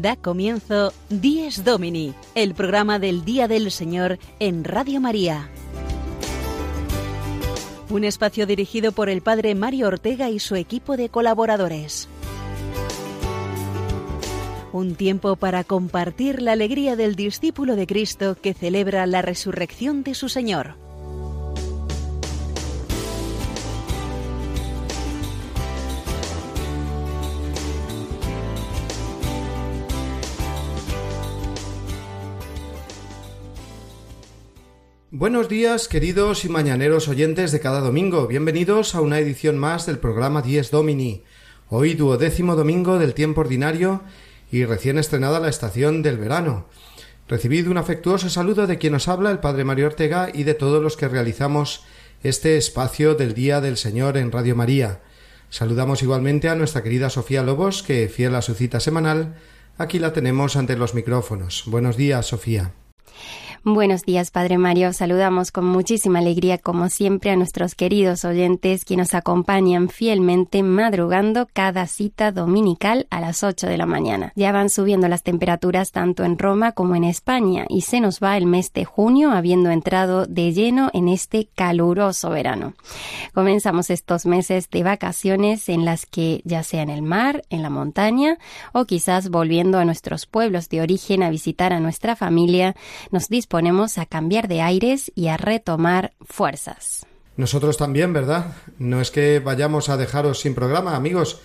Da comienzo Dies Domini, el programa del Día del Señor en Radio María. Un espacio dirigido por el Padre Mario Ortega y su equipo de colaboradores. Un tiempo para compartir la alegría del discípulo de Cristo que celebra la resurrección de su Señor. Buenos días, queridos y mañaneros oyentes de cada domingo. Bienvenidos a una edición más del programa Dies Domini. Hoy duodécimo domingo del tiempo ordinario y recién estrenada la estación del verano. Recibid un afectuoso saludo de quien nos habla, el Padre Mario Ortega, y de todos los que realizamos este espacio del Día del Señor en Radio María. Saludamos igualmente a nuestra querida Sofía Lobos, que, fiel a su cita semanal, aquí la tenemos ante los micrófonos. Buenos días, Sofía. Buenos días, Padre Mario. Saludamos con muchísima alegría, como siempre, a nuestros queridos oyentes que nos acompañan fielmente madrugando cada cita dominical a las 8 de la mañana. Ya van subiendo las temperaturas tanto en Roma como en España y se nos va el mes de junio habiendo entrado de lleno en este caluroso verano. Comenzamos estos meses de vacaciones en las que, ya sea en el mar, en la montaña o quizás volviendo a nuestros pueblos de origen a visitar a nuestra familia, nos disponemos a cambiar de aires y a retomar fuerzas. Nosotros también, ¿verdad? No es que vayamos a dejaros sin programa, amigos,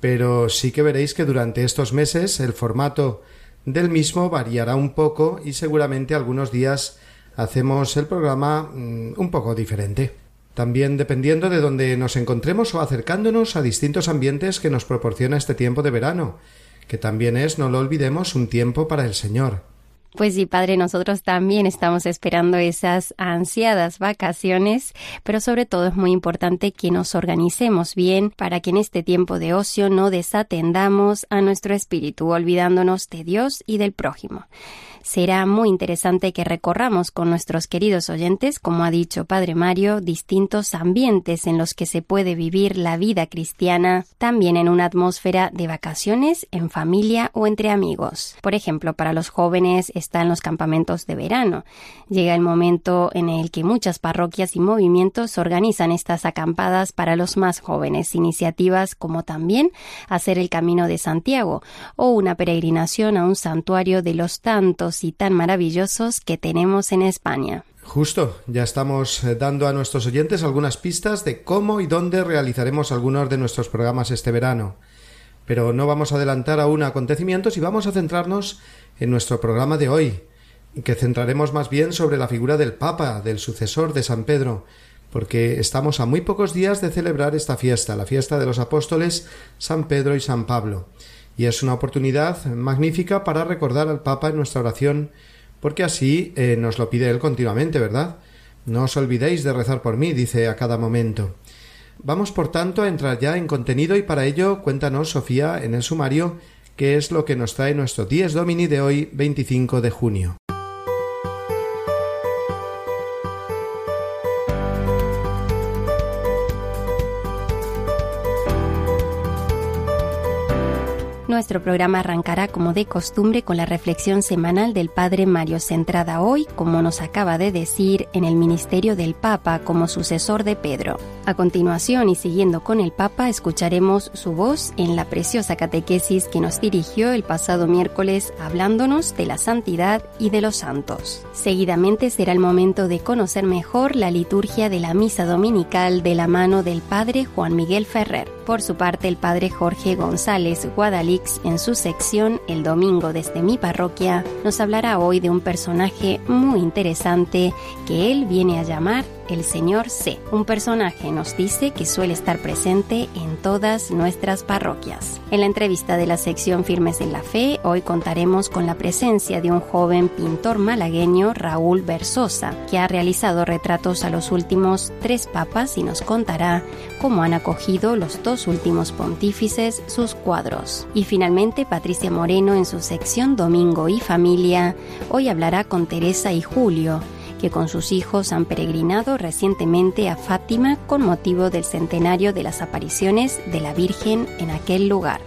pero sí que veréis que durante estos meses el formato del mismo variará un poco y seguramente algunos días hacemos el programa mm, un poco diferente. También dependiendo de donde nos encontremos o acercándonos a distintos ambientes que nos proporciona este tiempo de verano, que también es, no lo olvidemos, un tiempo para el Señor. Pues sí, padre, nosotros también estamos esperando esas ansiadas vacaciones, pero sobre todo es muy importante que nos organicemos bien para que en este tiempo de ocio no desatendamos a nuestro espíritu, olvidándonos de Dios y del prójimo será muy interesante que recorramos con nuestros queridos oyentes, como ha dicho Padre Mario, distintos ambientes en los que se puede vivir la vida cristiana, también en una atmósfera de vacaciones, en familia o entre amigos. Por ejemplo, para los jóvenes están los campamentos de verano. Llega el momento en el que muchas parroquias y movimientos organizan estas acampadas para los más jóvenes, iniciativas como también hacer el Camino de Santiago o una peregrinación a un santuario de los tantos y tan maravillosos que tenemos en España. Justo, ya estamos eh, dando a nuestros oyentes algunas pistas de cómo y dónde realizaremos algunos de nuestros programas este verano. Pero no vamos a adelantar aún acontecimientos y vamos a centrarnos en nuestro programa de hoy, que centraremos más bien sobre la figura del Papa, del sucesor de San Pedro, porque estamos a muy pocos días de celebrar esta fiesta, la fiesta de los apóstoles San Pedro y San Pablo y es una oportunidad magnífica para recordar al Papa en nuestra oración, porque así eh, nos lo pide él continuamente, ¿verdad? No os olvidéis de rezar por mí, dice a cada momento. Vamos, por tanto, a entrar ya en contenido y para ello cuéntanos, Sofía, en el sumario, qué es lo que nos trae nuestro Dies Domini de hoy, 25 de junio. Nuestro programa arrancará como de costumbre con la reflexión semanal del Padre Mario, centrada hoy, como nos acaba de decir, en el ministerio del Papa como sucesor de Pedro. A continuación y siguiendo con el Papa, escucharemos su voz en la preciosa catequesis que nos dirigió el pasado miércoles hablándonos de la santidad y de los santos. Seguidamente será el momento de conocer mejor la liturgia de la misa dominical de la mano del Padre Juan Miguel Ferrer. Por su parte, el Padre Jorge González Guadalix en su sección El Domingo desde mi parroquia nos hablará hoy de un personaje muy interesante que él viene a llamar el señor C. Un personaje nos dice que suele estar presente en todas nuestras parroquias. En la entrevista de la sección Firmes en la Fe, hoy contaremos con la presencia de un joven pintor malagueño, Raúl Versosa, que ha realizado retratos a los últimos tres papas y nos contará cómo han acogido los dos últimos pontífices sus cuadros. Y finalmente, Patricia Moreno en su sección Domingo y Familia, hoy hablará con Teresa y Julio, que con sus hijos han peregrinado recientemente a Fátima con motivo del centenario de las apariciones de la Virgen en aquel lugar.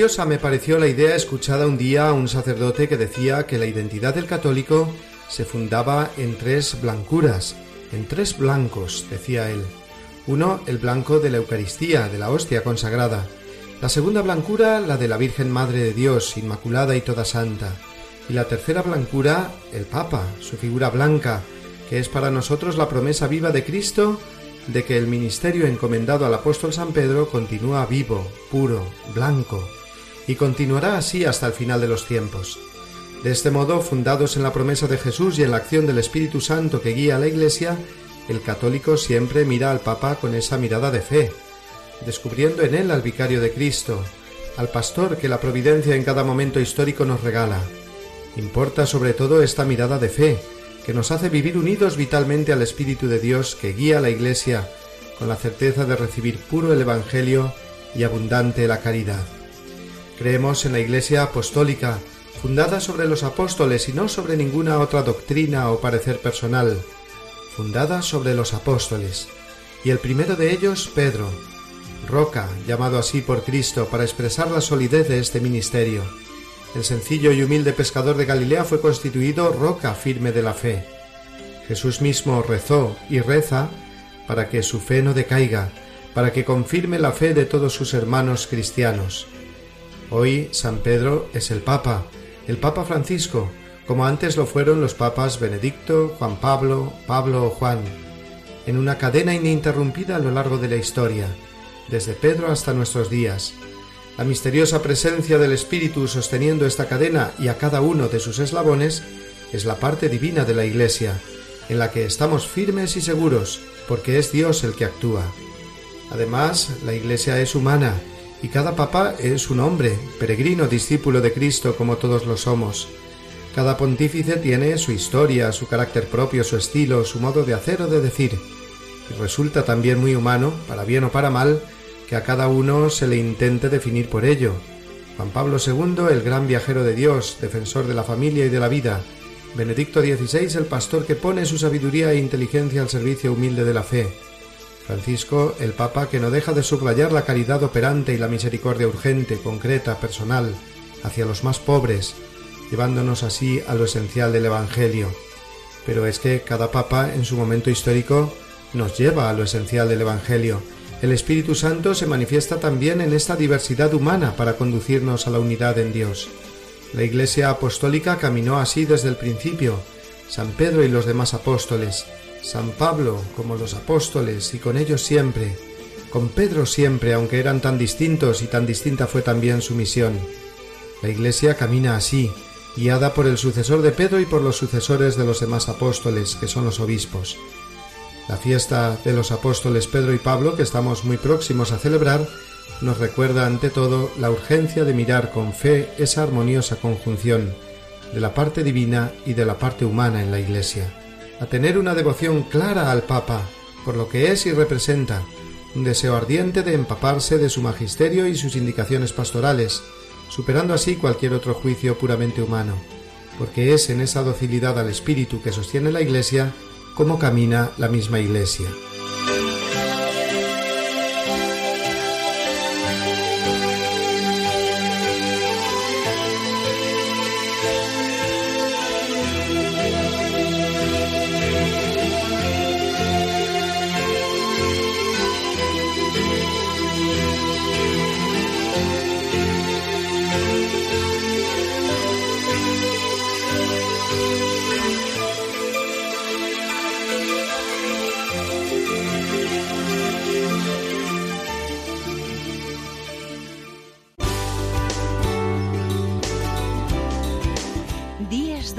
Me pareció la idea escuchada un día a un sacerdote que decía que la identidad del católico se fundaba en tres blancuras, en tres blancos, decía él. Uno, el blanco de la Eucaristía, de la hostia consagrada. La segunda blancura, la de la Virgen Madre de Dios, Inmaculada y toda santa. Y la tercera blancura, el Papa, su figura blanca, que es para nosotros la promesa viva de Cristo de que el ministerio encomendado al apóstol San Pedro continúa vivo, puro, blanco, y continuará así hasta el final de los tiempos. De este modo, fundados en la promesa de Jesús y en la acción del Espíritu Santo que guía a la Iglesia, el católico siempre mira al Papa con esa mirada de fe, descubriendo en él al vicario de Cristo, al pastor que la providencia en cada momento histórico nos regala. Importa sobre todo esta mirada de fe, que nos hace vivir unidos vitalmente al Espíritu de Dios que guía a la Iglesia con la certeza de recibir puro el Evangelio y abundante la caridad. Creemos en la Iglesia apostólica, fundada sobre los apóstoles y no sobre ninguna otra doctrina o parecer personal, fundada sobre los apóstoles, y el primero de ellos, Pedro, roca, llamado así por Cristo para expresar la solidez de este ministerio, el sencillo y humilde pescador de Galilea fue constituido roca firme de la fe. Jesús mismo rezó y reza para que su fe no decaiga, para que confirme la fe de todos sus hermanos cristianos. Hoy San Pedro es el Papa, el Papa Francisco, como antes lo fueron los papas Benedicto, Juan Pablo, Pablo o Juan, en una cadena ininterrumpida a lo largo de la historia, desde Pedro hasta nuestros días, la misteriosa presencia del Espíritu sosteniendo esta cadena y a cada uno de sus eslabones es la parte divina de la Iglesia, en la que estamos firmes y seguros, porque es Dios el que actúa. Además, la Iglesia es humana, y cada papa es un hombre, peregrino discípulo de Cristo como todos lo somos. Cada pontífice tiene su historia, su carácter propio, su estilo, su modo de hacer o de decir, y resulta también muy humano, para bien o para mal, que a cada uno se le intente definir por ello. Juan Pablo II, el gran viajero de Dios, defensor de la familia y de la vida. Benedicto XVI, el pastor que pone su sabiduría e inteligencia al servicio humilde de la fe. Francisco, el Papa que no deja de subrayar la caridad operante y la misericordia urgente, concreta, personal, hacia los más pobres, llevándonos así a lo esencial del Evangelio. Pero es que cada Papa en su momento histórico nos lleva a lo esencial del Evangelio, el Espíritu Santo se manifiesta también en esta diversidad humana para conducirnos a la unidad en Dios. La Iglesia Apostólica caminó así desde el principio, San Pedro y los demás apóstoles, San Pablo como los apóstoles y con ellos siempre, con Pedro siempre, aunque eran tan distintos y tan distinta fue también su misión. La Iglesia camina así, guiada por el sucesor de Pedro y por los sucesores de los demás apóstoles, que son los obispos. La fiesta de los apóstoles Pedro y Pablo, que estamos muy próximos a celebrar, nos recuerda ante todo la urgencia de mirar con fe esa armoniosa conjunción de la parte divina y de la parte humana en la Iglesia, a tener una devoción clara al Papa, por lo que es y representa, un deseo ardiente de empaparse de su magisterio y sus indicaciones pastorales, superando así cualquier otro juicio puramente humano, porque es en esa docilidad al espíritu que sostiene la Iglesia cómo camina la misma Iglesia.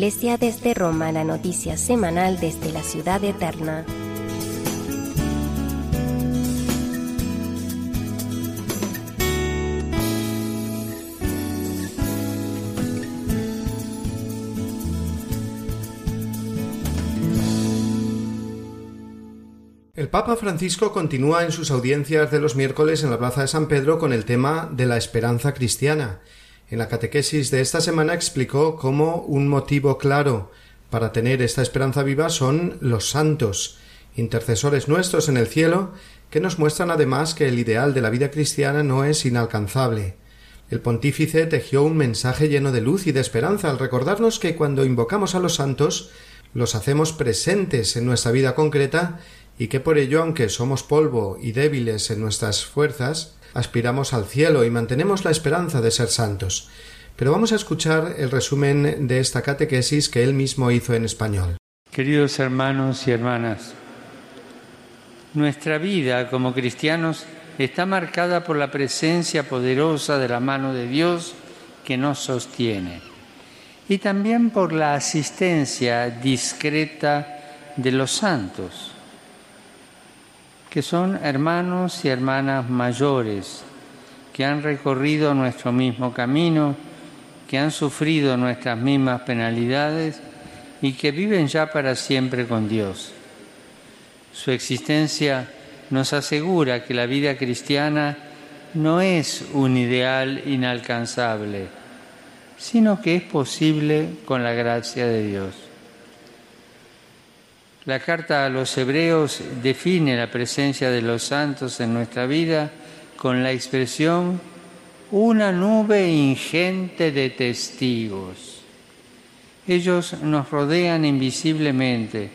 Iglesia desde Roma, la noticia semanal desde la ciudad eterna. El Papa Francisco continúa en sus audiencias de los miércoles en la Plaza de San Pedro con el tema de la esperanza cristiana en la catequesis de esta semana explicó cómo un motivo claro para tener esta esperanza viva son los santos, intercesores nuestros en el cielo, que nos muestran además que el ideal de la vida cristiana no es inalcanzable. El pontífice tejió un mensaje lleno de luz y de esperanza al recordarnos que cuando invocamos a los santos los hacemos presentes en nuestra vida concreta y que por ello, aunque somos polvo y débiles en nuestras fuerzas, aspiramos al cielo y mantenemos la esperanza de ser santos. Pero vamos a escuchar el resumen de esta catequesis que él mismo hizo en español. Queridos hermanos y hermanas, nuestra vida como cristianos está marcada por la presencia poderosa de la mano de Dios que nos sostiene y también por la asistencia discreta de los santos que son hermanos y hermanas mayores, que han recorrido nuestro mismo camino, que han sufrido nuestras mismas penalidades y que viven ya para siempre con Dios. Su existencia nos asegura que la vida cristiana no es un ideal inalcanzable, sino que es posible con la gracia de Dios. La carta a los hebreos define la presencia de los santos en nuestra vida con la expresión una nube ingente de testigos. Ellos nos rodean invisiblemente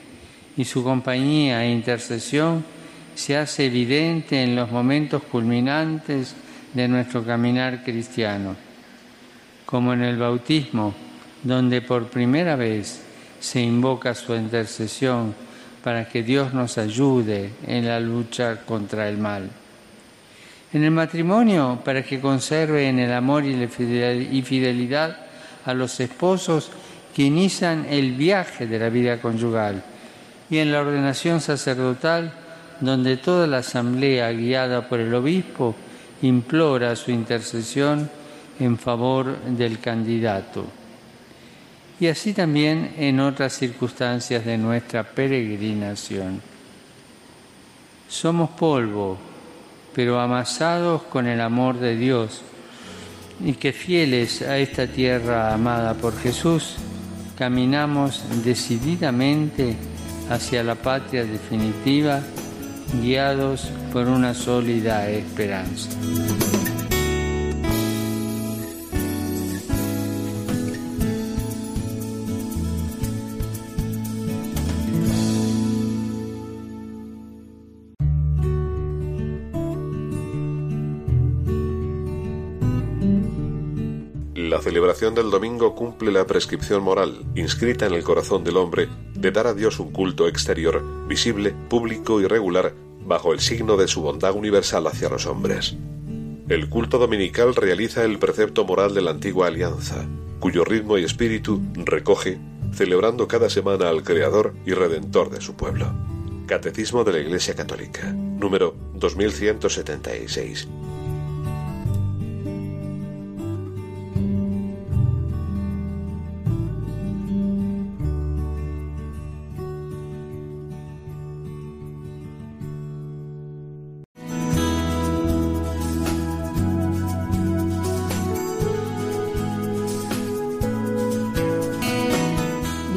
y su compañía e intercesión se hace evidente en los momentos culminantes de nuestro caminar cristiano, como en el bautismo, donde por primera vez se invoca su intercesión para que Dios nos ayude en la lucha contra el mal. En el matrimonio, para que conserve en el amor y la fidelidad a los esposos que inician el viaje de la vida conyugal. Y en la ordenación sacerdotal, donde toda la asamblea guiada por el obispo implora su intercesión en favor del candidato y así también en otras circunstancias de nuestra peregrinación. Somos polvo, pero amasados con el amor de Dios, y que fieles a esta tierra amada por Jesús, caminamos decididamente hacia la patria definitiva, guiados por una sólida esperanza. Del domingo cumple la prescripción moral, inscrita en el corazón del hombre, de dar a Dios un culto exterior, visible, público y regular, bajo el signo de su bondad universal hacia los hombres. El culto dominical realiza el precepto moral de la antigua alianza, cuyo ritmo y espíritu recoge, celebrando cada semana al Creador y Redentor de su pueblo. Catecismo de la Iglesia Católica, número 2176.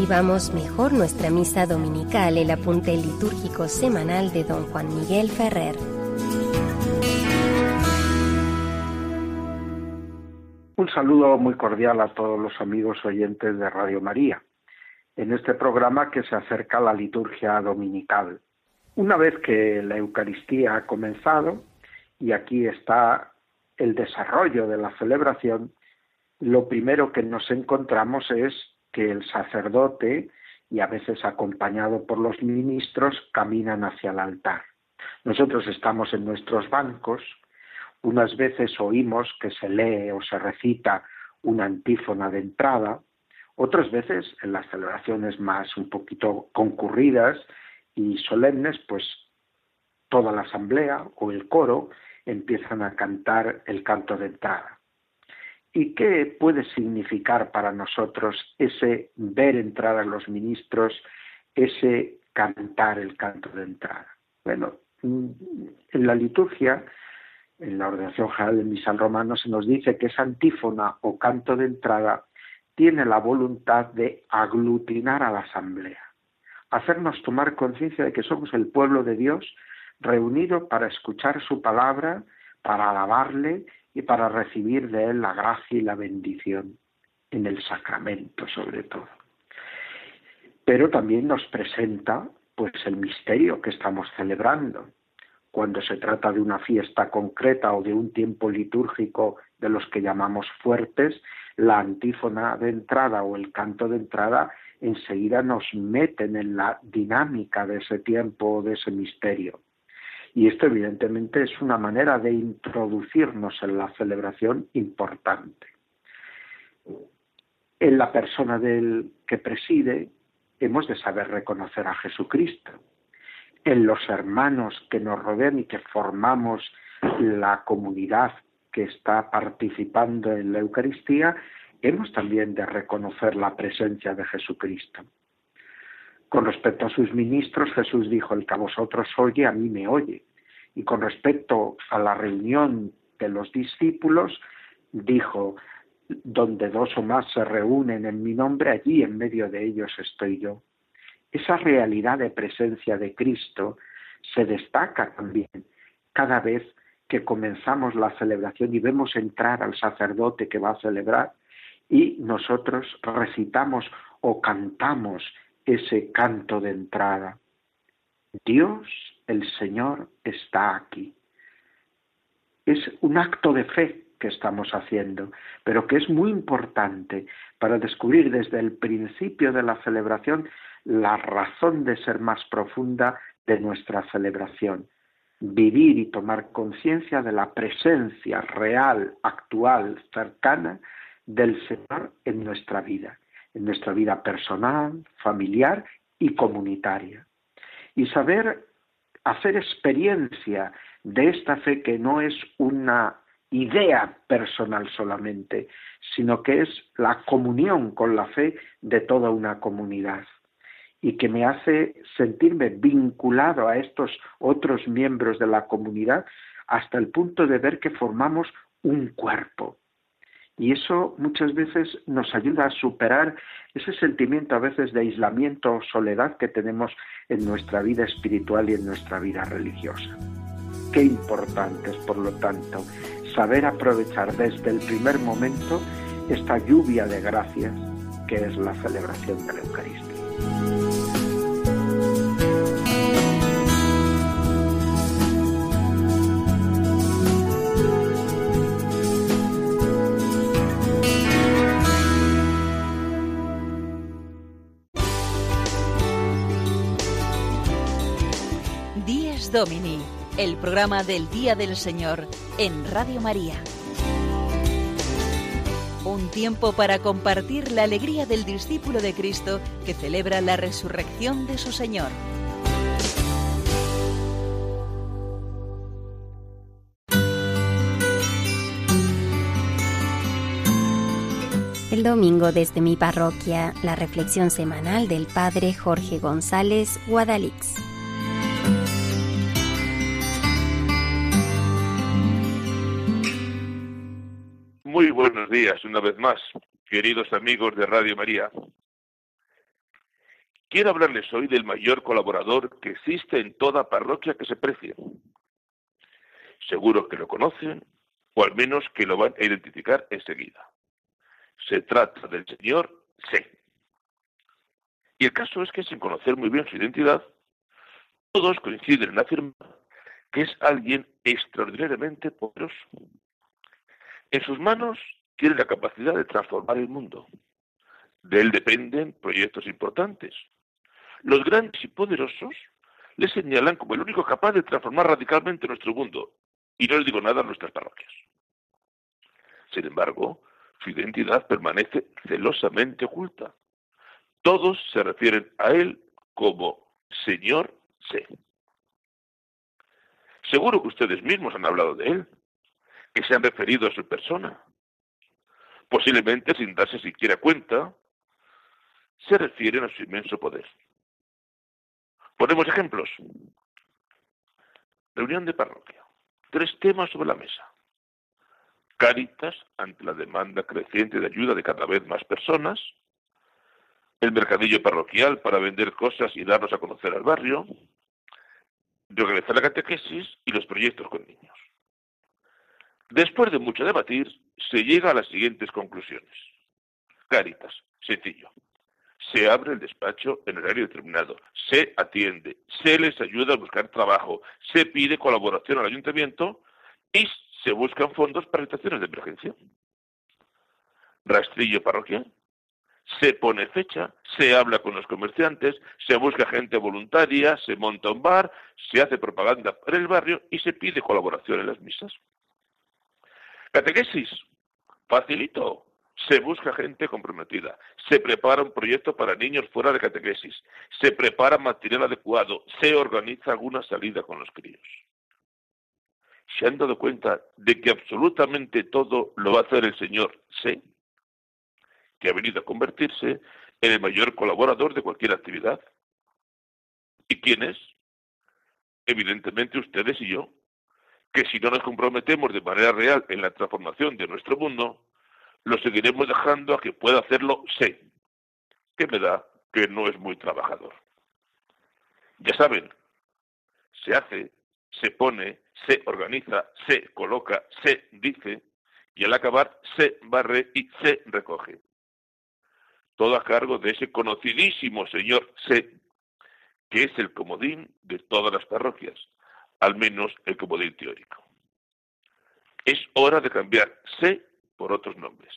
Vamos mejor nuestra misa dominical, el apunte litúrgico semanal de don Juan Miguel Ferrer. Un saludo muy cordial a todos los amigos oyentes de Radio María, en este programa que se acerca a la liturgia dominical. Una vez que la Eucaristía ha comenzado, y aquí está el desarrollo de la celebración, lo primero que nos encontramos es que el sacerdote, y a veces acompañado por los ministros, caminan hacia el altar. Nosotros estamos en nuestros bancos, unas veces oímos que se lee o se recita una antífona de entrada, otras veces en las celebraciones más un poquito concurridas y solemnes, pues toda la asamblea o el coro empiezan a cantar el canto de entrada. ¿Y qué puede significar para nosotros ese ver entrar a los ministros, ese cantar el canto de entrada? Bueno, mm, en la liturgia, en la ordenación general del misal romano, se nos dice que esa antífona o canto de entrada tiene la voluntad de aglutinar a la asamblea, hacernos tomar conciencia de que somos el pueblo de Dios reunido para escuchar su palabra, para alabarle y para recibir de él la gracia y la bendición en el sacramento sobre todo. Pero también nos presenta pues el misterio que estamos celebrando. Cuando se trata de una fiesta concreta o de un tiempo litúrgico de los que llamamos fuertes, la antífona de entrada o el canto de entrada enseguida nos meten en la dinámica de ese tiempo, de ese misterio. Y esto evidentemente es una manera de introducirnos en la celebración importante. En la persona del que preside hemos de saber reconocer a Jesucristo. En los hermanos que nos rodean y que formamos la comunidad que está participando en la Eucaristía, hemos también de reconocer la presencia de Jesucristo. Con respecto a sus ministros, Jesús dijo, el que a vosotros oye, a mí me oye. Y con respecto a la reunión de los discípulos, dijo, donde dos o más se reúnen en mi nombre, allí en medio de ellos estoy yo. Esa realidad de presencia de Cristo se destaca también cada vez que comenzamos la celebración y vemos entrar al sacerdote que va a celebrar y nosotros recitamos o cantamos ese canto de entrada. Dios, el Señor, está aquí. Es un acto de fe que estamos haciendo, pero que es muy importante para descubrir desde el principio de la celebración la razón de ser más profunda de nuestra celebración. Vivir y tomar conciencia de la presencia real, actual, cercana del Señor en nuestra vida, en nuestra vida personal, familiar y comunitaria. Y saber hacer experiencia de esta fe que no es una idea personal solamente, sino que es la comunión con la fe de toda una comunidad y que me hace sentirme vinculado a estos otros miembros de la comunidad hasta el punto de ver que formamos un cuerpo. Y eso muchas veces nos ayuda a superar ese sentimiento a veces de aislamiento o soledad que tenemos en nuestra vida espiritual y en nuestra vida religiosa. Qué importante es, por lo tanto, saber aprovechar desde el primer momento esta lluvia de gracias que es la celebración de la Eucaristía. Domini el programa del Día del Señor en Radio María. Un tiempo para compartir la alegría del discípulo de Cristo que celebra la resurrección de su Señor. El domingo desde mi parroquia, la reflexión semanal del Padre Jorge González Guadalix. Muy buenos días una vez más, queridos amigos de Radio María. Quiero hablarles hoy del mayor colaborador que existe en toda parroquia que se precie. Seguro que lo conocen, o al menos que lo van a identificar enseguida. Se trata del señor C. Y el caso es que sin conocer muy bien su identidad, todos coinciden en afirmar que es alguien extraordinariamente poderoso en sus manos tiene la capacidad de transformar el mundo. De él dependen proyectos importantes. Los grandes y poderosos le señalan como el único capaz de transformar radicalmente nuestro mundo. Y no les digo nada a nuestras parroquias. Sin embargo, su identidad permanece celosamente oculta. Todos se refieren a él como Señor C. Seguro que ustedes mismos han hablado de él que se han referido a su persona. Posiblemente sin darse siquiera cuenta, se refieren a su inmenso poder. Ponemos ejemplos. reunión de parroquia. Tres temas sobre la mesa. Caritas ante la demanda creciente de ayuda de cada vez más personas, el mercadillo parroquial para vender cosas y darnos a conocer al barrio, de organizar la catequesis y los proyectos con niños. Después de mucho debatir, se llega a las siguientes conclusiones. Caritas, sencillo. Se abre el despacho en horario determinado, se atiende, se les ayuda a buscar trabajo, se pide colaboración al ayuntamiento y se buscan fondos para estaciones de emergencia. Rastrillo parroquial. Se pone fecha, se habla con los comerciantes, se busca gente voluntaria, se monta un bar, se hace propaganda para el barrio y se pide colaboración en las misas. Catequesis. Facilito. Se busca gente comprometida. Se prepara un proyecto para niños fuera de catequesis. Se prepara material adecuado. Se organiza alguna salida con los críos. ¿Se han dado cuenta de que absolutamente todo lo va a hacer el Señor? Sí. Que ha venido a convertirse en el mayor colaborador de cualquier actividad. ¿Y quién es? Evidentemente ustedes y yo que si no nos comprometemos de manera real en la transformación de nuestro mundo, lo seguiremos dejando a que pueda hacerlo sé, que me da que no es muy trabajador. Ya saben, se hace, se pone, se organiza, se coloca, se dice, y al acabar se barre y se recoge. Todo a cargo de ese conocidísimo señor C, que es el comodín de todas las parroquias, al menos el comodín teórico. Es hora de cambiar C por otros nombres.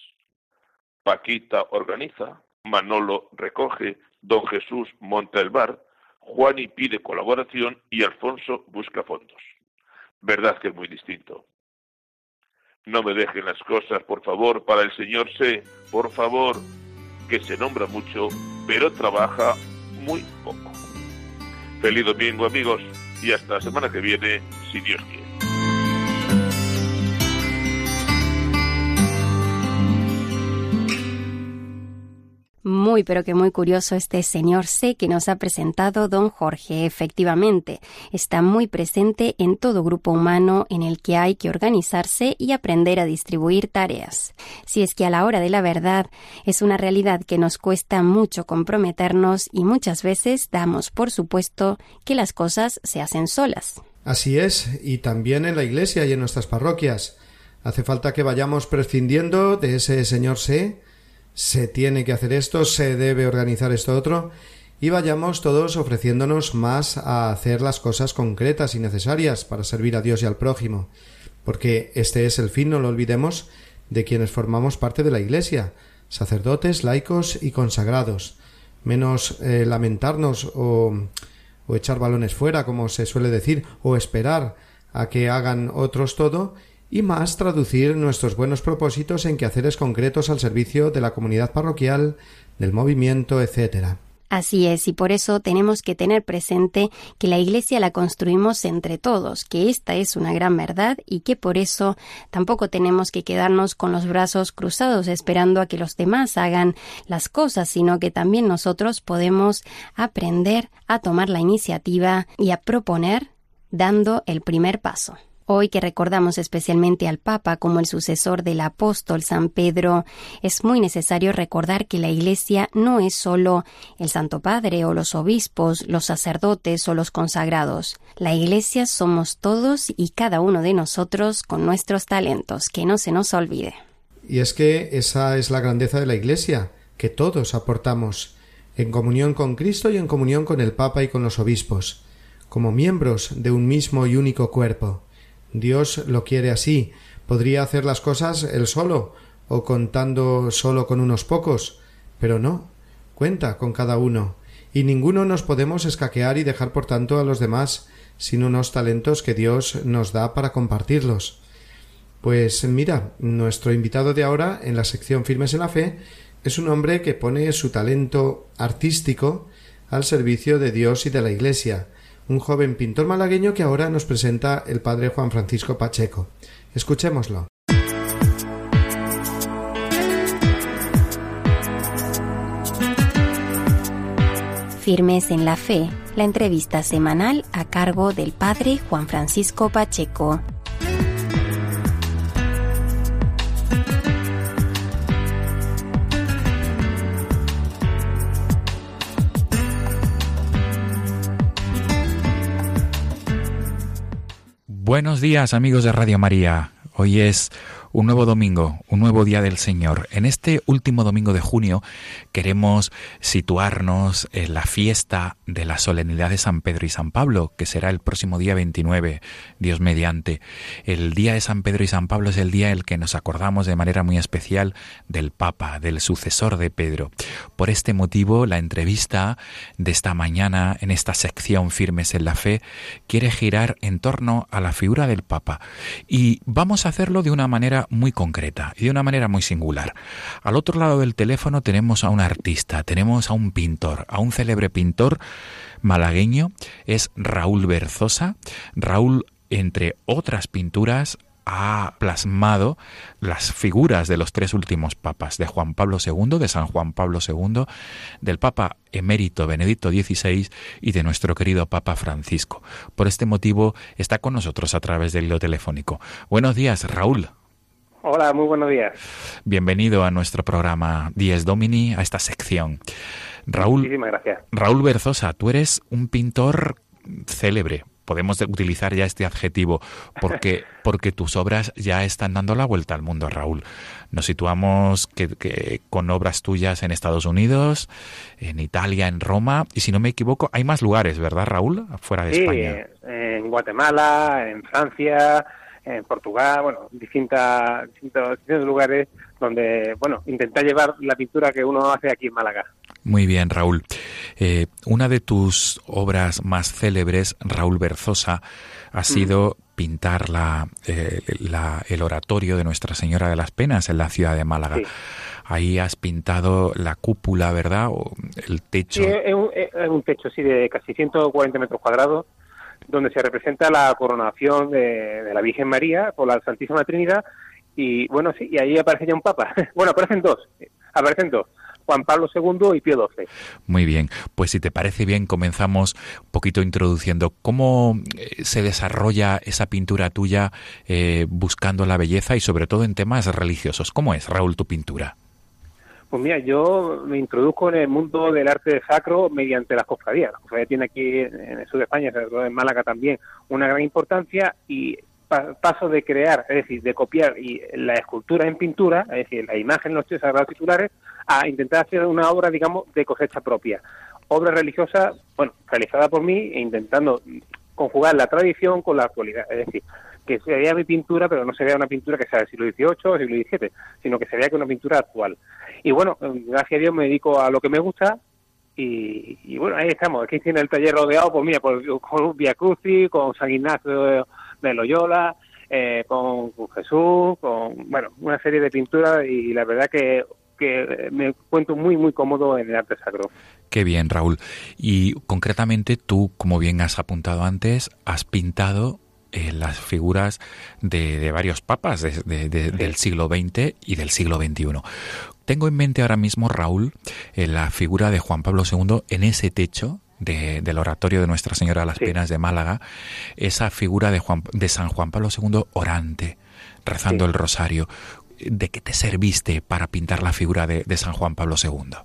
Paquita organiza, Manolo recoge, Don Jesús monta el bar, Juani pide colaboración y Alfonso busca fondos. Verdad que es muy distinto. No me dejen las cosas, por favor, para el señor C, por favor, que se nombra mucho, pero trabaja muy poco. Feliz domingo, amigos y hasta la semana que viene, si Dios quiere. Muy, pero que muy curioso este señor C que nos ha presentado don Jorge. Efectivamente, está muy presente en todo grupo humano en el que hay que organizarse y aprender a distribuir tareas. Si es que a la hora de la verdad es una realidad que nos cuesta mucho comprometernos y muchas veces damos por supuesto que las cosas se hacen solas. Así es, y también en la iglesia y en nuestras parroquias. Hace falta que vayamos prescindiendo de ese señor C se tiene que hacer esto, se debe organizar esto otro, y vayamos todos ofreciéndonos más a hacer las cosas concretas y necesarias para servir a Dios y al prójimo, porque este es el fin, no lo olvidemos, de quienes formamos parte de la Iglesia, sacerdotes, laicos y consagrados, menos eh, lamentarnos o, o echar balones fuera, como se suele decir, o esperar a que hagan otros todo, y más traducir nuestros buenos propósitos en quehaceres concretos al servicio de la comunidad parroquial, del movimiento, etc. Así es, y por eso tenemos que tener presente que la Iglesia la construimos entre todos, que esta es una gran verdad y que por eso tampoco tenemos que quedarnos con los brazos cruzados esperando a que los demás hagan las cosas, sino que también nosotros podemos aprender a tomar la iniciativa y a proponer dando el primer paso. Hoy que recordamos especialmente al Papa como el sucesor del apóstol San Pedro, es muy necesario recordar que la Iglesia no es solo el Santo Padre o los obispos, los sacerdotes o los consagrados. La Iglesia somos todos y cada uno de nosotros con nuestros talentos, que no se nos olvide. Y es que esa es la grandeza de la Iglesia, que todos aportamos, en comunión con Cristo y en comunión con el Papa y con los obispos, como miembros de un mismo y único cuerpo. Dios lo quiere así. Podría hacer las cosas él solo, o contando solo con unos pocos, pero no, cuenta con cada uno, y ninguno nos podemos escaquear y dejar por tanto a los demás sin unos talentos que Dios nos da para compartirlos. Pues mira, nuestro invitado de ahora en la sección Firmes en la Fe es un hombre que pone su talento artístico al servicio de Dios y de la Iglesia, un joven pintor malagueño que ahora nos presenta el padre Juan Francisco Pacheco. Escuchémoslo. Firmes en la fe la entrevista semanal a cargo del padre Juan Francisco Pacheco. Buenos días amigos de Radio María. Hoy es un nuevo domingo, un nuevo día del Señor. En este último domingo de junio queremos situarnos en la fiesta de la solemnidad de San Pedro y San Pablo, que será el próximo día 29, Dios mediante. El día de San Pedro y San Pablo es el día en el que nos acordamos de manera muy especial del Papa, del sucesor de Pedro. Por este motivo, la entrevista de esta mañana en esta sección Firmes en la Fe quiere girar en torno a la figura del Papa. Y vamos a hacerlo de una manera muy concreta y de una manera muy singular. Al otro lado del teléfono tenemos a un artista, tenemos a un pintor, a un célebre pintor malagueño, es Raúl Berzosa. Raúl, entre otras pinturas, ha plasmado las figuras de los tres últimos papas, de Juan Pablo II, de San Juan Pablo II, del Papa emérito Benedicto XVI y de nuestro querido Papa Francisco. Por este motivo está con nosotros a través del hilo telefónico. Buenos días, Raúl. Hola, muy buenos días. Bienvenido a nuestro programa Dies Domini, a esta sección. Raúl, Muchísimas gracias. Raúl Berzosa, tú eres un pintor célebre. Podemos utilizar ya este adjetivo porque, porque tus obras ya están dando la vuelta al mundo, Raúl. Nos situamos que, con obras tuyas en Estados Unidos, en Italia, en Roma, y si no me equivoco, hay más lugares, ¿verdad, Raúl? Fuera de sí, España. En Guatemala, en Francia, en Portugal, bueno, distintas, distintos, lugares donde, bueno, intentar llevar la pintura que uno hace aquí en Málaga. Muy bien, Raúl. Eh, una de tus obras más célebres, Raúl Berzosa, ha sido pintar la, eh, la, el oratorio de Nuestra Señora de las Penas en la ciudad de Málaga. Ahí has pintado la cúpula, ¿verdad? O el techo. Sí, es un, es un techo, sí, de casi 140 metros cuadrados donde se representa la coronación de, la Virgen María por la Santísima Trinidad y bueno, sí, y ahí aparece ya un papa. bueno, aparecen dos, aparecen dos. Juan Pablo II y Pío XII. Muy bien, pues si te parece bien, comenzamos un poquito introduciendo cómo eh, se desarrolla esa pintura tuya eh, buscando la belleza y sobre todo en temas religiosos. ¿Cómo es, Raúl, tu pintura? Pues mira, yo me introduzco en el mundo del arte sacro mediante las cofradías. La cofradía tiene aquí en el sur de España, sobre todo en Málaga también, una gran importancia y paso de crear, es decir, de copiar y la escultura en pintura, es decir, la imagen, los sagrados titulares, a intentar hacer una obra, digamos, de cosecha propia. Obra religiosa, bueno, realizada por mí e intentando conjugar la tradición con la actualidad. Es decir, que se vea mi pintura, pero no se vea una pintura que sea del siglo XVIII o siglo XVII, sino que se vea que una pintura actual. Y bueno, gracias a Dios me dedico a lo que me gusta y, bueno, ahí estamos. Aquí tiene el taller rodeado, pues mira, con Via Crucis, con San Ignacio de Loyola, eh, con, Jesús, con, bueno, una serie de pinturas y la verdad que que me cuento muy, muy cómodo en el arte sacro. Qué bien, Raúl. Y concretamente tú, como bien has apuntado antes, has pintado eh, las figuras de, varios papas del siglo XX y del siglo XXI. Tengo en mente ahora mismo, Raúl, eh, la figura de Juan Pablo II en ese techo del oratorio de Nuestra Señora de las Penas de Málaga, esa figura de, Juan, de San Juan Pablo II orante, rezando el rosario. ¿De qué te serviste para pintar la figura de, San Juan Pablo II?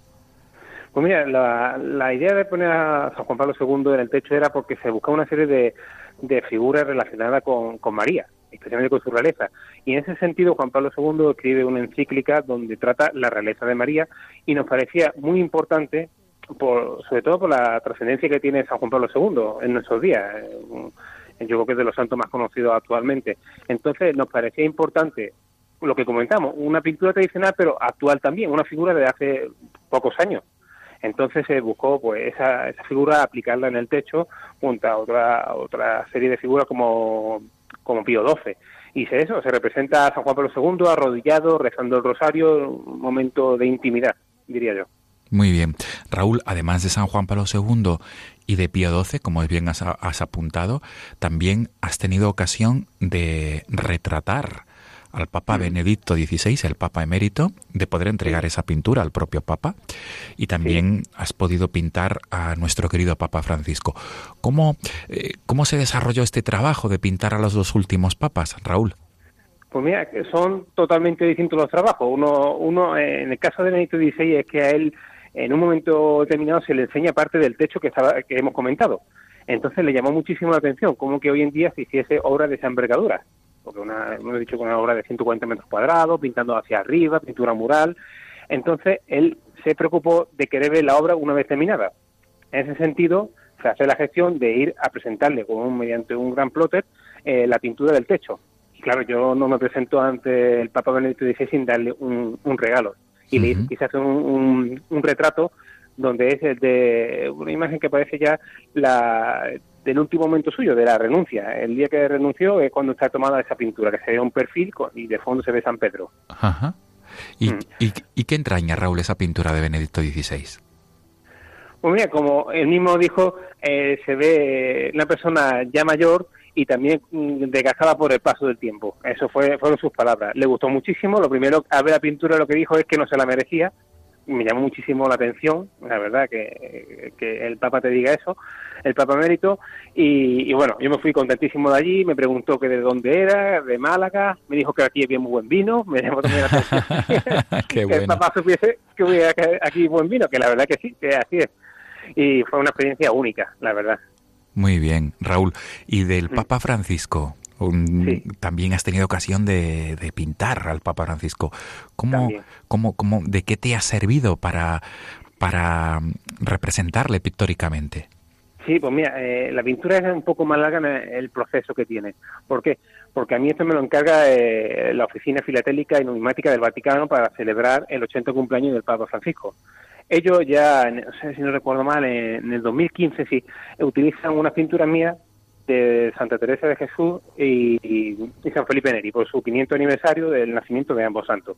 Pues mira, la, la idea de poner a San Juan Pablo II en el techo era porque se buscaba una serie de, de figuras relacionadas con, María, especialmente con su realeza. Y en ese sentido, Juan Pablo II escribe una encíclica donde trata la realeza de María y nos parecía muy importante, por, sobre todo por la trascendencia que tiene San Juan Pablo II en nuestros días. Yo creo que es de los santos más conocidos actualmente. Entonces, nos parecía importante lo que comentamos, una pintura tradicional, pero actual también, una figura de hace pocos años. Entonces se buscó pues esa, esa figura aplicarla en el techo junto a otra, otra serie de figuras como, como Pío XII. Y se eso, se representa a San Juan Pablo II arrodillado, rezando el rosario, un momento de intimidad, diría yo. Muy bien. Raúl, además de San Juan Pablo II y de Pío XII, como bien has, has apuntado, también has tenido ocasión de retratar al Papa Benedicto XVI, el Papa emérito, de poder entregar esa pintura al propio Papa. Y también has podido pintar a nuestro querido Papa Francisco. ¿Cómo, eh, ¿Cómo se desarrolló este trabajo de pintar a los dos últimos papas, Raúl? Pues mira, son totalmente distintos los trabajos. Uno, uno en el caso de Benedicto XVI es que a él en un momento determinado se le enseña parte del techo que, estaba, que hemos comentado. Entonces le llamó muchísimo la atención cómo que hoy en día se hiciese obra de esa envergadura. Porque una, hemos dicho que una obra de 140 metros cuadrados, pintando hacia arriba, pintura mural. Entonces él se preocupó de querer ver la obra una vez terminada. En ese sentido, se hace la gestión de ir a presentarle con mediante un gran plotter eh, la pintura del techo. Y claro, yo no me presento ante el Papa Benedicto XVI sin darle un, regalo. Y le quise hacer un, un, retrato donde es de una imagen que parece ya la del último momento suyo, de la renuncia. El día que renunció es cuando está tomada esa pintura, que se ve un perfil y de fondo se ve San Pedro. Ajá. ¿Y, mm. y, qué entraña, Raúl, esa pintura de Benedicto XVI? Pues mira, como él mismo dijo, eh, se ve una persona ya mayor y también mm, desgastada por el paso del tiempo. Eso fue, fueron sus palabras. Le gustó muchísimo. Lo primero, a ver la pintura, lo que dijo es que no se la merecía, me llamó muchísimo la atención, la verdad, que, el Papa te diga eso, el Papa Mérito, y, bueno, yo me fui contentísimo de allí, me preguntó que de dónde era, de Málaga, me dijo que aquí había muy buen vino, me llamó también la atención que el Papa supiese que hubiera aquí buen vino, que la verdad que sí, que así es. Y fue una experiencia única, la verdad. Muy bien, Raúl. ¿Y del mm. Papa Francisco? También has tenido ocasión de, pintar al Papa Francisco. ¿Cómo, cómo, cómo, ¿De qué te ha servido para, para representarle pictóricamente? Sí, pues mira, eh, la pintura es un poco más larga en el proceso que tiene. ¿Por qué? Porque a mí esto me lo encarga eh, la Oficina Filatélica y Numismática del Vaticano para celebrar el 80 cumpleaños del Papa Francisco. Ellos ya, no sé si no recuerdo mal, en el 2015 sí, utilizan una pintura mía de Santa Teresa de Jesús y, San Felipe Neri por su 500 aniversario del nacimiento de ambos santos.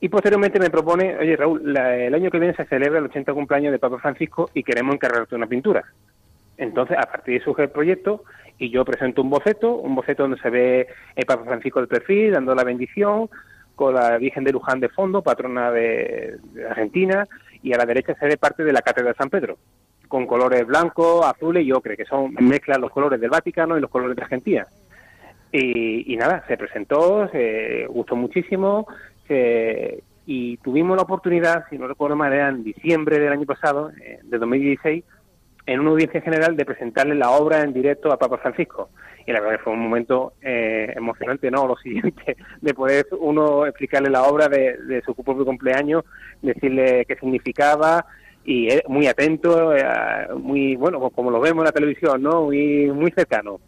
Y posteriormente me propone, oye Raúl, el año que viene se celebra el 80 cumpleaños de Papa Francisco y queremos encargarte una pintura. Entonces, a partir de surge el proyecto y yo presento un boceto, un boceto donde se ve el Papa Francisco del perfil, dando la bendición, con la Virgen de Luján de fondo, patrona de, de Argentina, y a la derecha se ve parte de la Catedral de San Pedro con colores blancos, azules y ocre, que son mezclan los colores del Vaticano y los colores de Argentina. Y, nada, se presentó, se gustó muchísimo y tuvimos la oportunidad, si no recuerdo mal, era en diciembre del año pasado, eh, de 2016, en una audiencia general de presentarle la obra en directo a Papa Francisco. Y la verdad que fue un momento eh, emocionante, ¿no? Lo siguiente, de poder uno explicarle la obra de, de su propio cumpleaños, decirle qué significaba, y es muy atento, eh, muy bueno, como lo vemos en la televisión, ¿no? Muy, muy cercano.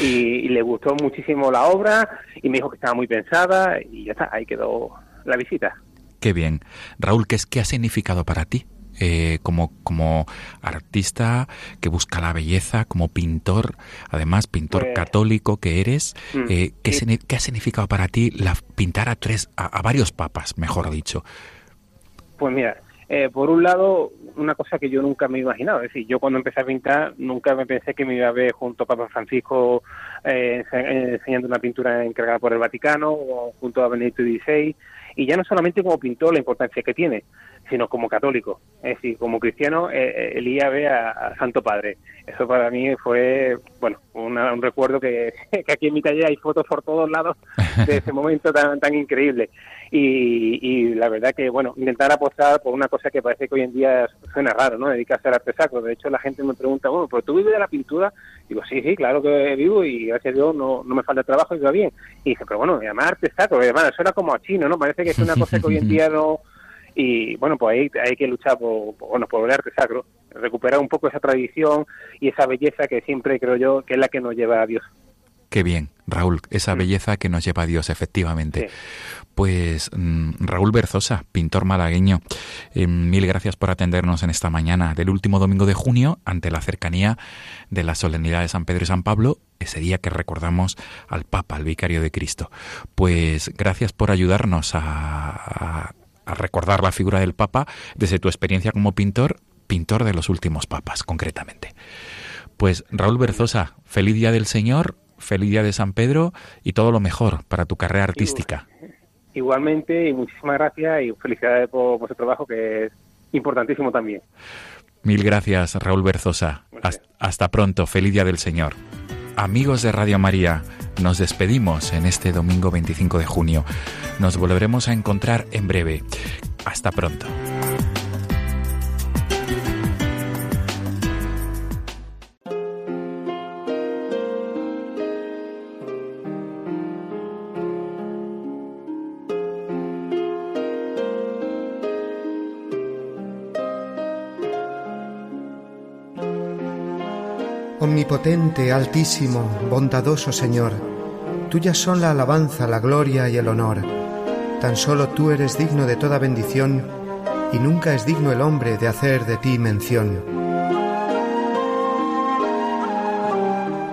y, le gustó muchísimo la obra y me dijo que estaba muy pensada y ya está, ahí quedó la visita. Qué bien. Raúl, ¿qué, es, qué ha significado para ti? Eh, como, como artista que busca la belleza, como pintor, además pintor pues católico que eres, mm, eh, ¿qué, ¿qué, ha significado para ti la, pintar a, tres, a varios papas, mejor dicho? Pues mira, eh, por un lado, una cosa que yo nunca me he imaginado, es decir, yo cuando empecé a pintar nunca me pensé que me iba a ver junto a Papa Francisco eh, enseñando una pintura encargada por el Vaticano o junto a Benedicto XVI, y ya no solamente como pintor la importancia que tiene, sino como católico. Es decir, como cristiano, eh, el ir a a, Santo Padre. Eso para mí fue, bueno, un recuerdo que, que, aquí en mi taller hay fotos por todos lados de ese momento tan, tan increíble. Y, la verdad que, bueno, intentar apostar por una cosa que parece que hoy en día suena raro, ¿no? Dedicarse al arte sacro. De hecho, la gente me pregunta, bueno, ¿pero tú vives de la pintura? Digo, sí, sí, claro que vivo y gracias a Dios no, no me falta trabajo y va bien. Y dije, pero bueno, además arte sacro, además, eso era como a chino, ¿no? Parece que es una cosa que hoy en día no y bueno pues ahí hay que luchar por, bueno por el arte sacro recuperar un poco esa tradición y esa belleza que siempre creo yo que es la que nos lleva a Dios Qué bien, Raúl, esa mm. belleza que nos lleva a Dios, efectivamente. Pues mm, Raúl Berzosa, pintor malagueño, eh, mil gracias por atendernos en esta mañana del último domingo de junio, ante la cercanía de la solemnidad de San Pedro y San Pablo, ese día que recordamos al Papa, al Vicario de Cristo. Pues gracias por ayudarnos a a recordar la figura del Papa desde tu experiencia como pintor, pintor de los últimos papas, concretamente. Pues Raúl Berzosa, feliz día del Señor, feliz día de San Pedro y todo lo mejor para tu carrera artística. Igualmente, y muchísimas gracias y felicidades por vuestro trabajo, que es importantísimo también. Mil gracias, Raúl Berzosa. Hasta, pronto. Feliz Día del Señor. Amigos de Radio María, nos despedimos en este domingo 25 de junio. Nos volveremos a encontrar en breve. Hasta pronto. Omnipotente, altísimo, bondadoso Señor, tuyas son la alabanza, la gloria y el honor. Tan solo tú eres digno de toda bendición, y nunca es digno el hombre de hacer de ti mención.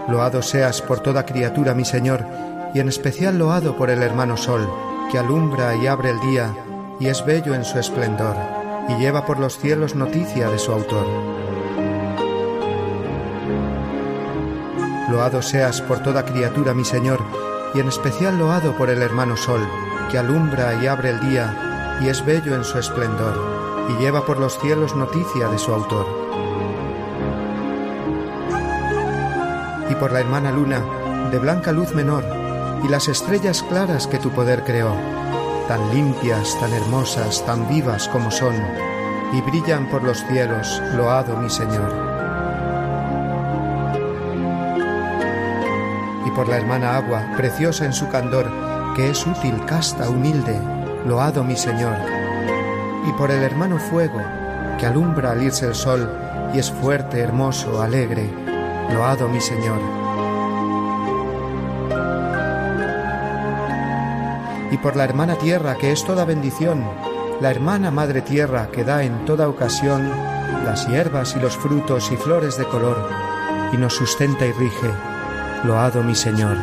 Loado seas por toda criatura, mi Señor, y en especial loado por el hermano Sol, que alumbra y abre el día, y es bello en su esplendor, y lleva por los cielos noticia de su autor. Loado seas por toda criatura, mi Señor, y en especial loado por el hermano Sol, que alumbra y abre el día, y es bello en su esplendor, y lleva por los cielos noticia de su autor. Y por la hermana Luna, de blanca luz menor, y las estrellas claras que tu poder creó, tan limpias, tan hermosas, tan vivas como son, y brillan por los cielos, loado mi Señor. Por la hermana agua, preciosa en su candor, que es útil, casta, humilde, loado mi Señor. Y por el hermano fuego, que alumbra al irse el sol, y es fuerte, hermoso, alegre, loado mi Señor. Y por la hermana tierra, que es toda bendición, la hermana madre tierra, que da en toda ocasión las hierbas y los frutos y flores de color, y nos sustenta y rige, loado mi Señor.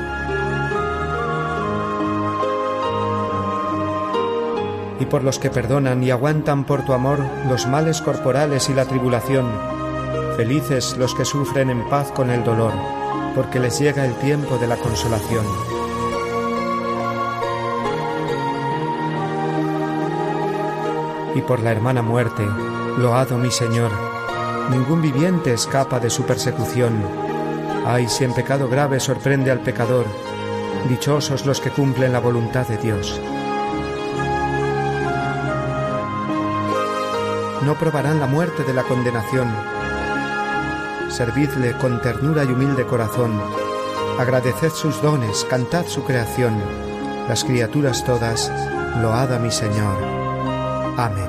Y por los que perdonan y aguantan por tu amor los males corporales y la tribulación, felices los que sufren en paz con el dolor, porque les llega el tiempo de la consolación. Y por la hermana muerte, loado mi Señor, ningún viviente escapa de su persecución Ay, si en pecado grave sorprende al pecador, dichosos los que cumplen la voluntad de Dios. No probarán la muerte de la condenación. Servidle con ternura y humilde corazón. Agradeced sus dones, cantad su creación. Las criaturas todas, load a mi Señor. Amén.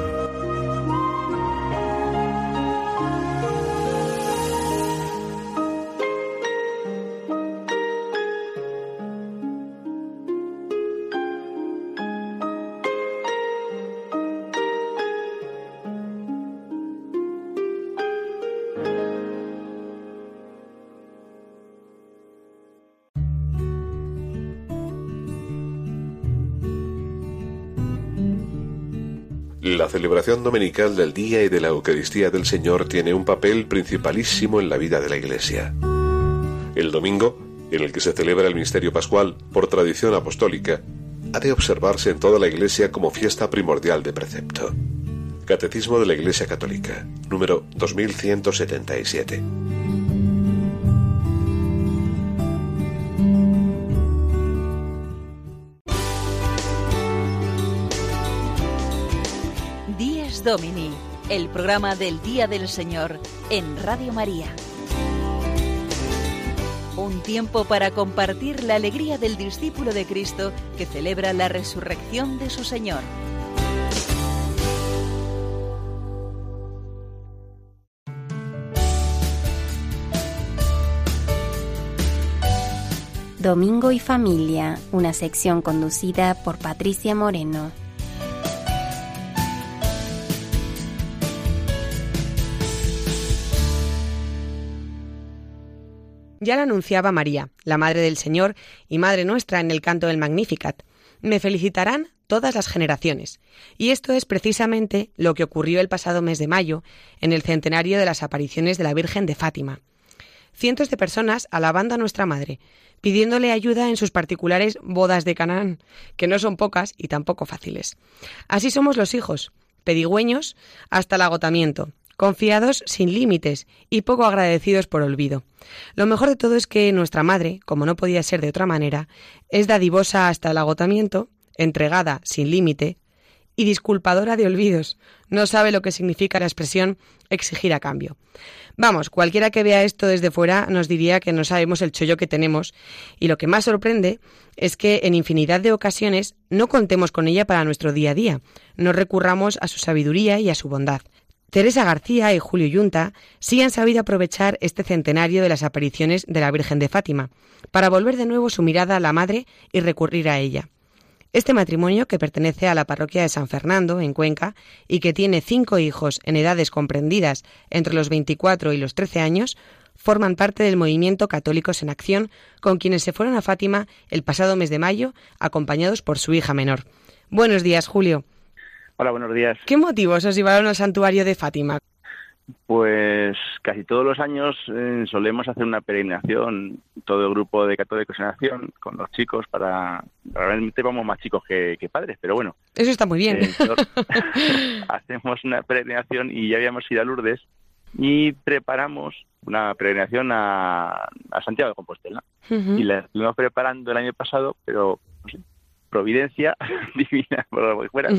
Celebración dominical del Día y de la Eucaristía del Señor tiene un papel principalísimo en la vida de la Iglesia. El domingo, en el que se celebra el misterio pascual por tradición apostólica, ha de observarse en toda la Iglesia como fiesta primordial de precepto. Catecismo de la Iglesia Católica, número 2177. Domini, el programa del Día del Señor en Radio María. Un tiempo para compartir la alegría del discípulo de Cristo que celebra la resurrección de su Señor. Domingo y Familia, una sección conducida por Patricia Moreno. Ya la anunciaba María, la Madre del Señor y Madre nuestra en el canto del Magnificat. Me felicitarán todas las generaciones. Y esto es precisamente lo que ocurrió el pasado mes de mayo, en el centenario de las apariciones de la Virgen de Fátima. cientos de personas alabando a nuestra Madre, pidiéndole ayuda en sus particulares bodas de Canaán, que no son pocas y tampoco fáciles. Así somos los hijos, pedigüeños hasta el agotamiento, confiados sin límites y poco agradecidos por olvido. Lo mejor de todo es que nuestra madre, como no podía ser de otra manera, es dadivosa hasta el agotamiento, entregada sin límite y disculpadora de olvidos. No sabe lo que significa la expresión exigir a cambio. Vamos, cualquiera que vea esto desde fuera nos diría que no sabemos el chollo que tenemos y lo que más sorprende es que en infinidad de ocasiones no contemos con ella para nuestro día a día, no recurramos a su sabiduría y a su bondad. Teresa García y Julio Yunta sí han sabido aprovechar este centenario de las apariciones de la Virgen de Fátima para volver de nuevo su mirada a la Madre y recurrir a ella. Este matrimonio, que pertenece a la parroquia de San Fernando, en Cuenca, y que tiene cinco hijos en edades comprendidas entre los 24 y los 13 años, forman parte del movimiento Católicos en Acción, con quienes se fueron a Fátima el pasado mes de mayo, acompañados por su hija menor. Buenos días, Julio. Hola, buenos días. ¿Qué motivos os llevaron al santuario de Fátima? Pues casi todos los años eh, solemos hacer una peregrinación, todo el grupo de católicos en acción, con los chicos, para... Realmente vamos más chicos que, padres, pero bueno. Eso está muy bien. Eh, hacemos una peregrinación y ya habíamos ido a Lourdes y preparamos una peregrinación a, Santiago de Compostela. Y la estuvimos preparando el año pasado, pero providencia divina, por lo que fuera,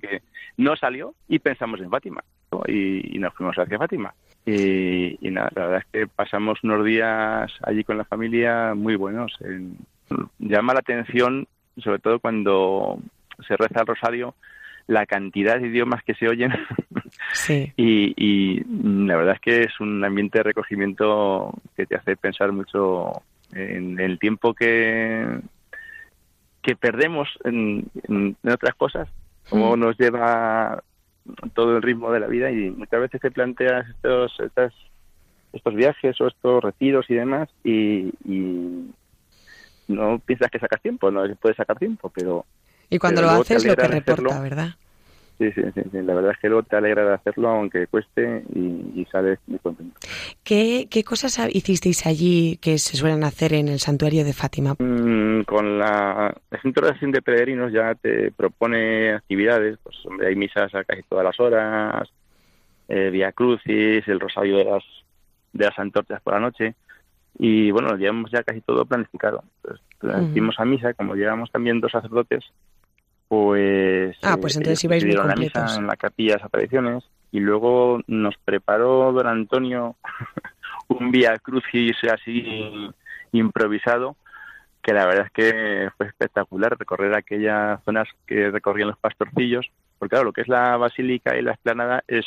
que no salió y pensamos en Fátima y, nos fuimos hacia Fátima. Y, nada, la verdad es que pasamos unos días allí con la familia muy buenos. llama la atención, sobre todo cuando se reza el rosario, la cantidad de idiomas que se oyen. Sí. y, y la verdad es que es un ambiente de recogimiento que te hace pensar mucho en el tiempo que, que perdemos en, otras cosas, cómo mm. nos lleva todo el ritmo de la vida y muchas veces te planteas estos, estos viajes o estos retiros y demás y, no piensas que sacas tiempo, no puedes sacar tiempo, pero... Y cuando lo haces lo que reporta, ¿verdad? Sí, sí, sí, La verdad es que luego te alegra de hacerlo, aunque cueste, y, sales muy contento. ¿Qué, ¿Qué, cosas hicisteis allí que se suelen hacer en el santuario de Fátima? Mm, con la, el Centro de Acción de Peregrinos ya te propone actividades, pues hombre, hay misas a casi todas las horas, eh, Vía Crucis, el Rosario de las, de las Antorchas por la noche, y bueno, llevamos ya casi todo planificado. Entonces, a misa, como llevamos también dos sacerdotes, pues... Ah, pues eh, entonces ibais muy la misa en la capilla de las apariciones y luego nos preparó don Antonio un vía crucis así improvisado que la verdad es que fue espectacular recorrer aquellas zonas que recorrían los pastorcillos, porque claro, lo que es la basílica y la esplanada es,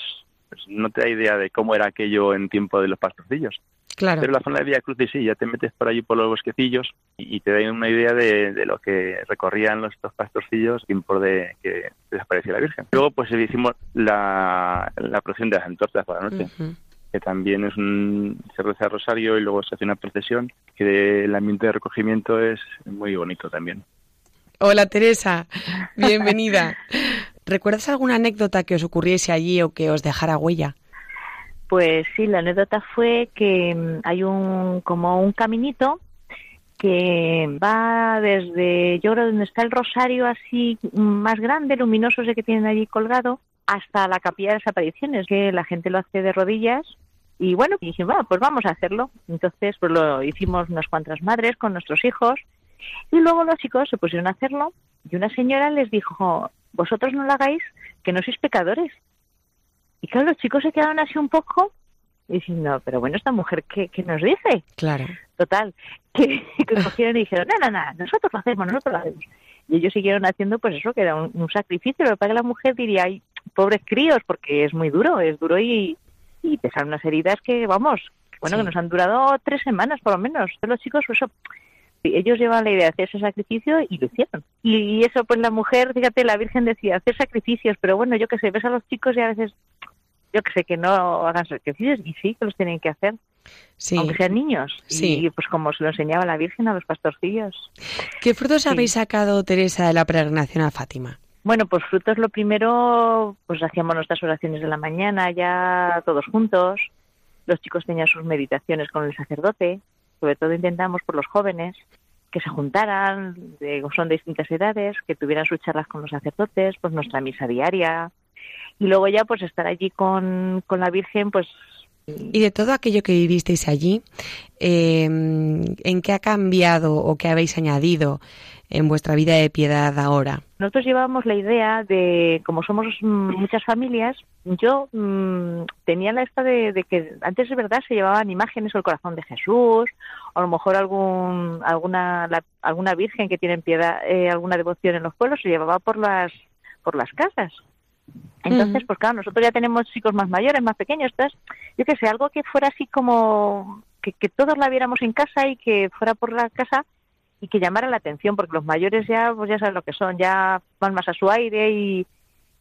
pues, no te da idea de cómo era aquello en tiempo de los pastorcillos. Pero la zona de Vía Crucis sí, ya te metes por allí por los bosquecillos y, te da una idea de, lo que recorrían los, estos pastorcillos por de que desapareció la Virgen. Luego pues hicimos la, la procesión de las antorchas por la noche. que también es un se reza el rosario y luego se hace una procesión que el ambiente de recogimiento es muy bonito también. Hola Teresa, bienvenida. ¿Recuerdas alguna anécdota que os ocurriese allí o que os dejara huella? Pues sí, la anécdota fue que mm, hay un como un caminito que va desde, yo creo, donde está el rosario así más grande, luminoso ese que tienen allí colgado, hasta la capilla de las apariciones, que la gente lo hace de rodillas. Y bueno, dijimos, bueno, pues vamos a hacerlo. Entonces, pues lo hicimos unas cuantas madres con nuestros hijos. Y luego los chicos se pusieron a hacerlo y una señora les dijo, vosotros no lo hagáis, que no sois pecadores. Y claro, los chicos se quedaron así un poco diciendo, pero bueno, esta mujer, ¿qué, qué nos dice? Claro. Total, que, cogieron y dijeron, no, no, no, nosotros lo hacemos, nosotros lo hacemos. Y ellos siguieron haciendo, pues eso, que era un, sacrificio. Lo que pasa que la mujer diría, ay, pobres críos, porque es muy duro, es duro y, y pesan unas heridas que, vamos, bueno, que nos han durado tres semanas por lo menos. Los chicos, pues eso, ellos llevan la idea de hacer ese sacrificio y lo hicieron. Y, eso, pues la mujer, fíjate, la Virgen decía, hacer sacrificios, pero bueno, yo que sé, ves a los chicos y a veces, yo que sé, que no hagan sacrificios y sí, que los tienen que hacer. Sí. Aunque sean niños. Sí. Y pues como se lo enseñaba la Virgen a los pastorcillos. ¿Qué frutos habéis sacado, Teresa, de la peregrinación a Fátima? Bueno, pues frutos lo primero, pues hacíamos nuestras oraciones de la mañana ya todos juntos los chicos tenían sus meditaciones con el sacerdote, sobre todo intentamos por los jóvenes que se juntaran, de, son de distintas edades, que tuvieran sus charlas con los sacerdotes, pues nuestra misa diaria, y luego ya pues estar allí con, con la Virgen, pues y de todo aquello que vivisteis allí, em, ¿en qué ha cambiado o qué habéis añadido en vuestra vida de piedad ahora? Nosotros llevábamos la idea de, como somos muchas familias, yo mm, tenía la esta de, que antes de verdad se llevaban imágenes o el corazón de Jesús, o a lo mejor algún, alguna, alguna virgen que tiene piedad, eh, alguna devoción en los pueblos se llevaba por las, por las casas. Entonces, pues claro, nosotros ya tenemos chicos más mayores, más pequeños, entonces, yo qué sé, algo que fuera así como que, todos la viéramos en casa y que fuera por la casa y que llamara la atención, porque los mayores ya, pues ya saben lo que son, ya van más a su aire y,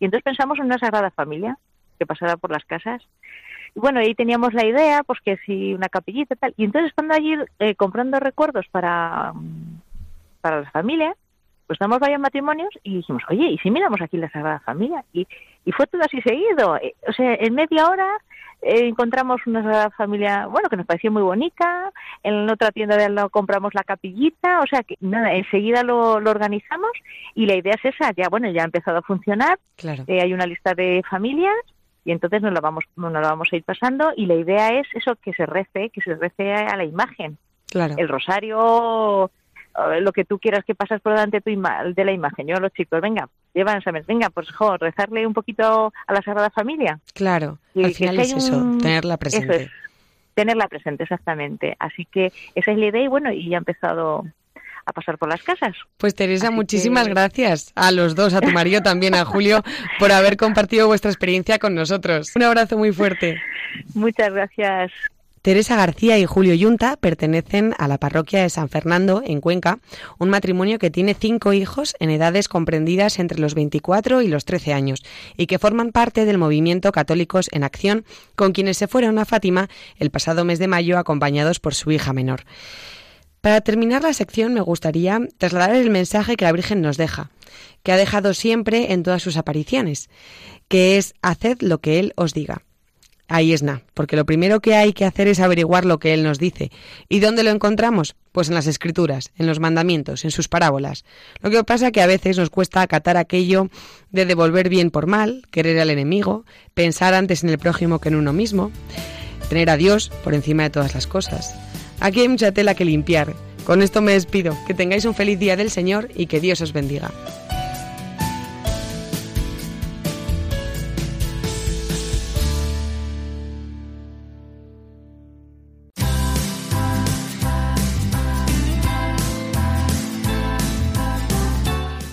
y entonces pensamos en una sagrada familia que pasara por las casas. Y bueno, ahí teníamos la idea, pues que si una capillita y tal. Y entonces estando allí eh, comprando recuerdos para, para las familias, pues damos varios matrimonios y dijimos, oye, ¿y si miramos aquí la Sagrada Familia? Y, y fue todo así seguido. Eh, o sea, en media hora eh, encontramos una Sagrada Familia, bueno, que nos pareció muy bonita. En otra tienda de al lado compramos la capillita. O sea, que nada, enseguida lo, lo organizamos y la idea es esa. Ya, bueno, ya ha empezado a funcionar. Claro. Eh, hay una lista de familias y entonces nos lo vamos nos lo vamos a ir pasando y la idea es eso que se rece que se rece a la imagen claro. el rosario lo que tú quieras que pasas por delante de la imagen. Yo a los chicos, venga, llevan venga, pues jo, rezarle un poquito a la Sagrada Familia. Claro, al final es eso, tenerla presente. tenerla presente, exactamente. Así que esa es la idea y bueno, y ya ha empezado a pasar por las casas. Pues Teresa, muchísimas gracias a los dos, a tu marido también, a Julio, por haber compartido vuestra experiencia con nosotros. Un abrazo muy fuerte. Muchas gracias. Teresa García y Julio Yunta pertenecen a la parroquia de San Fernando, en Cuenca, un matrimonio que tiene cinco hijos en edades comprendidas entre los 24 y los 13 años y que forman parte del movimiento Católicos en Acción, con quienes se fueron a Fátima el pasado mes de mayo acompañados por su hija menor. Para terminar la sección me gustaría trasladar el mensaje que la Virgen nos deja, que ha dejado siempre en todas sus apariciones, que es haced lo que Él os diga. Es nada, porque lo primero que hay que hacer es averiguar lo que Él nos dice. ¿Y dónde lo encontramos? Pues en las escrituras, en los mandamientos, en sus parábolas. Lo que pasa es que a veces nos cuesta acatar aquello de devolver bien por mal, querer al enemigo, pensar antes en el prójimo que en uno mismo, tener a Dios por encima de todas las cosas. Aquí hay mucha tela que limpiar. Con esto me despido. Que tengáis un feliz día del Señor y que Dios os bendiga.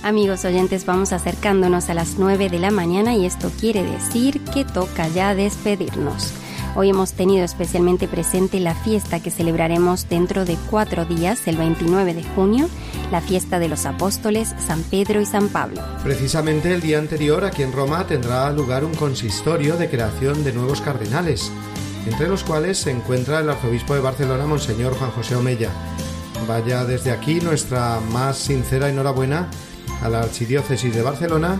Amigos oyentes, vamos acercándonos a las 9 de la mañana y esto quiere decir que toca ya despedirnos. Hoy hemos tenido especialmente presente la fiesta que celebraremos dentro de cuatro días, el 29 de junio, la fiesta de los apóstoles San Pedro y San Pablo. Precisamente el día anterior aquí en Roma tendrá lugar un consistorio de creación de nuevos cardenales, entre los cuales se encuentra el arzobispo de Barcelona, Monseñor Juan José Omella. Vaya desde aquí nuestra más sincera enhorabuena a la Archidiócesis de Barcelona,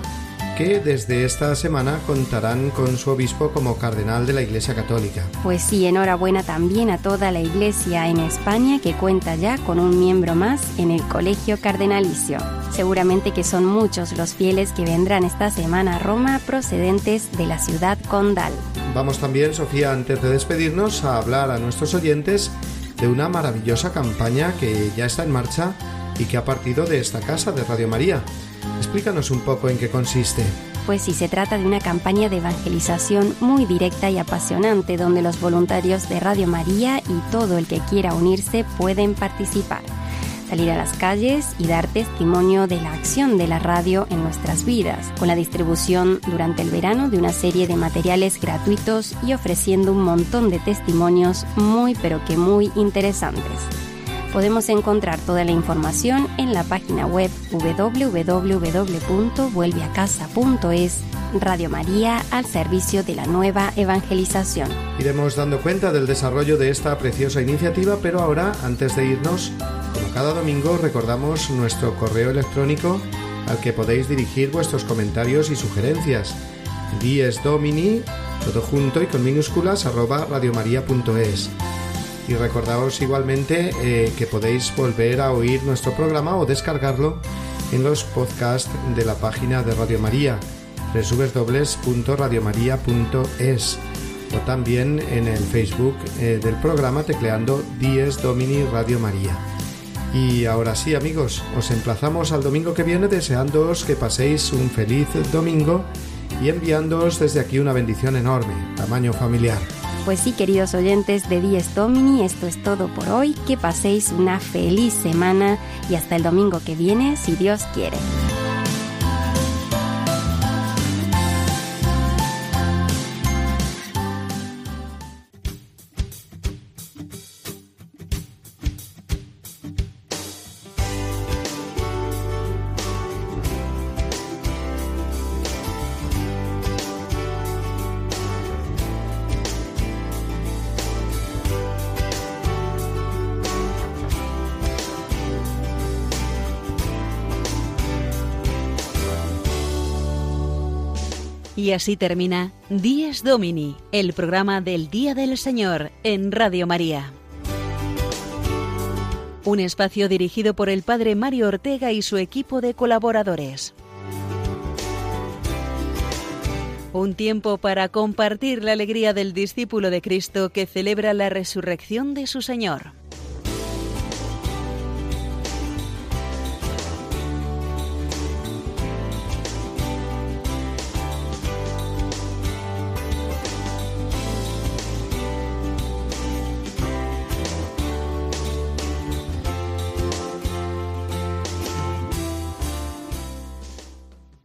que desde esta semana contarán con su obispo como cardenal de la Iglesia Católica. Pues sí, enhorabuena también a toda la Iglesia en España que cuenta ya con un miembro más en el Colegio Cardenalicio. Seguramente que son muchos los fieles que vendrán esta semana a Roma procedentes de la ciudad condal. Vamos también, Sofía, antes de despedirnos, a hablar a nuestros oyentes de una maravillosa campaña que ya está en marcha y que ha partido de esta casa de Radio María. Explícanos un poco en qué consiste. Pues sí, se trata de una campaña de evangelización muy directa y apasionante donde los voluntarios de Radio María y todo el que quiera unirse pueden participar, salir a las calles y dar testimonio de la acción de la radio en nuestras vidas, con la distribución durante el verano de una serie de materiales gratuitos y ofreciendo un montón de testimonios muy pero que muy interesantes podemos encontrar toda la información en la página web www.vuelveacasa.es Radio María al servicio de la nueva evangelización. Iremos dando cuenta del desarrollo de esta preciosa iniciativa, pero ahora, antes de irnos, como cada domingo, recordamos nuestro correo electrónico al que podéis dirigir vuestros comentarios y sugerencias. Dies Domini todo junto y con minúsculas arroba radiomaria.es. Y recordaos igualmente eh, que podéis volver a oír nuestro programa o descargarlo en los podcasts de la página de Radio María, www.radiomaria.es o también en el Facebook eh, del programa tecleando Dies Domini Radio María. Y ahora sí amigos, os emplazamos al domingo que viene deseándoos que paséis un feliz domingo y enviándoos desde aquí una bendición enorme, tamaño familiar. Pues sí, queridos oyentes de Dies Domini, esto es todo por hoy. Que paséis una feliz semana y hasta el domingo que viene, si Dios quiere. Así termina Dies Domini, el programa del Día del Señor en Radio María. Un espacio dirigido por el Padre Mario Ortega y su equipo de colaboradores. Un tiempo para compartir la alegría del discípulo de Cristo que celebra la resurrección de su Señor.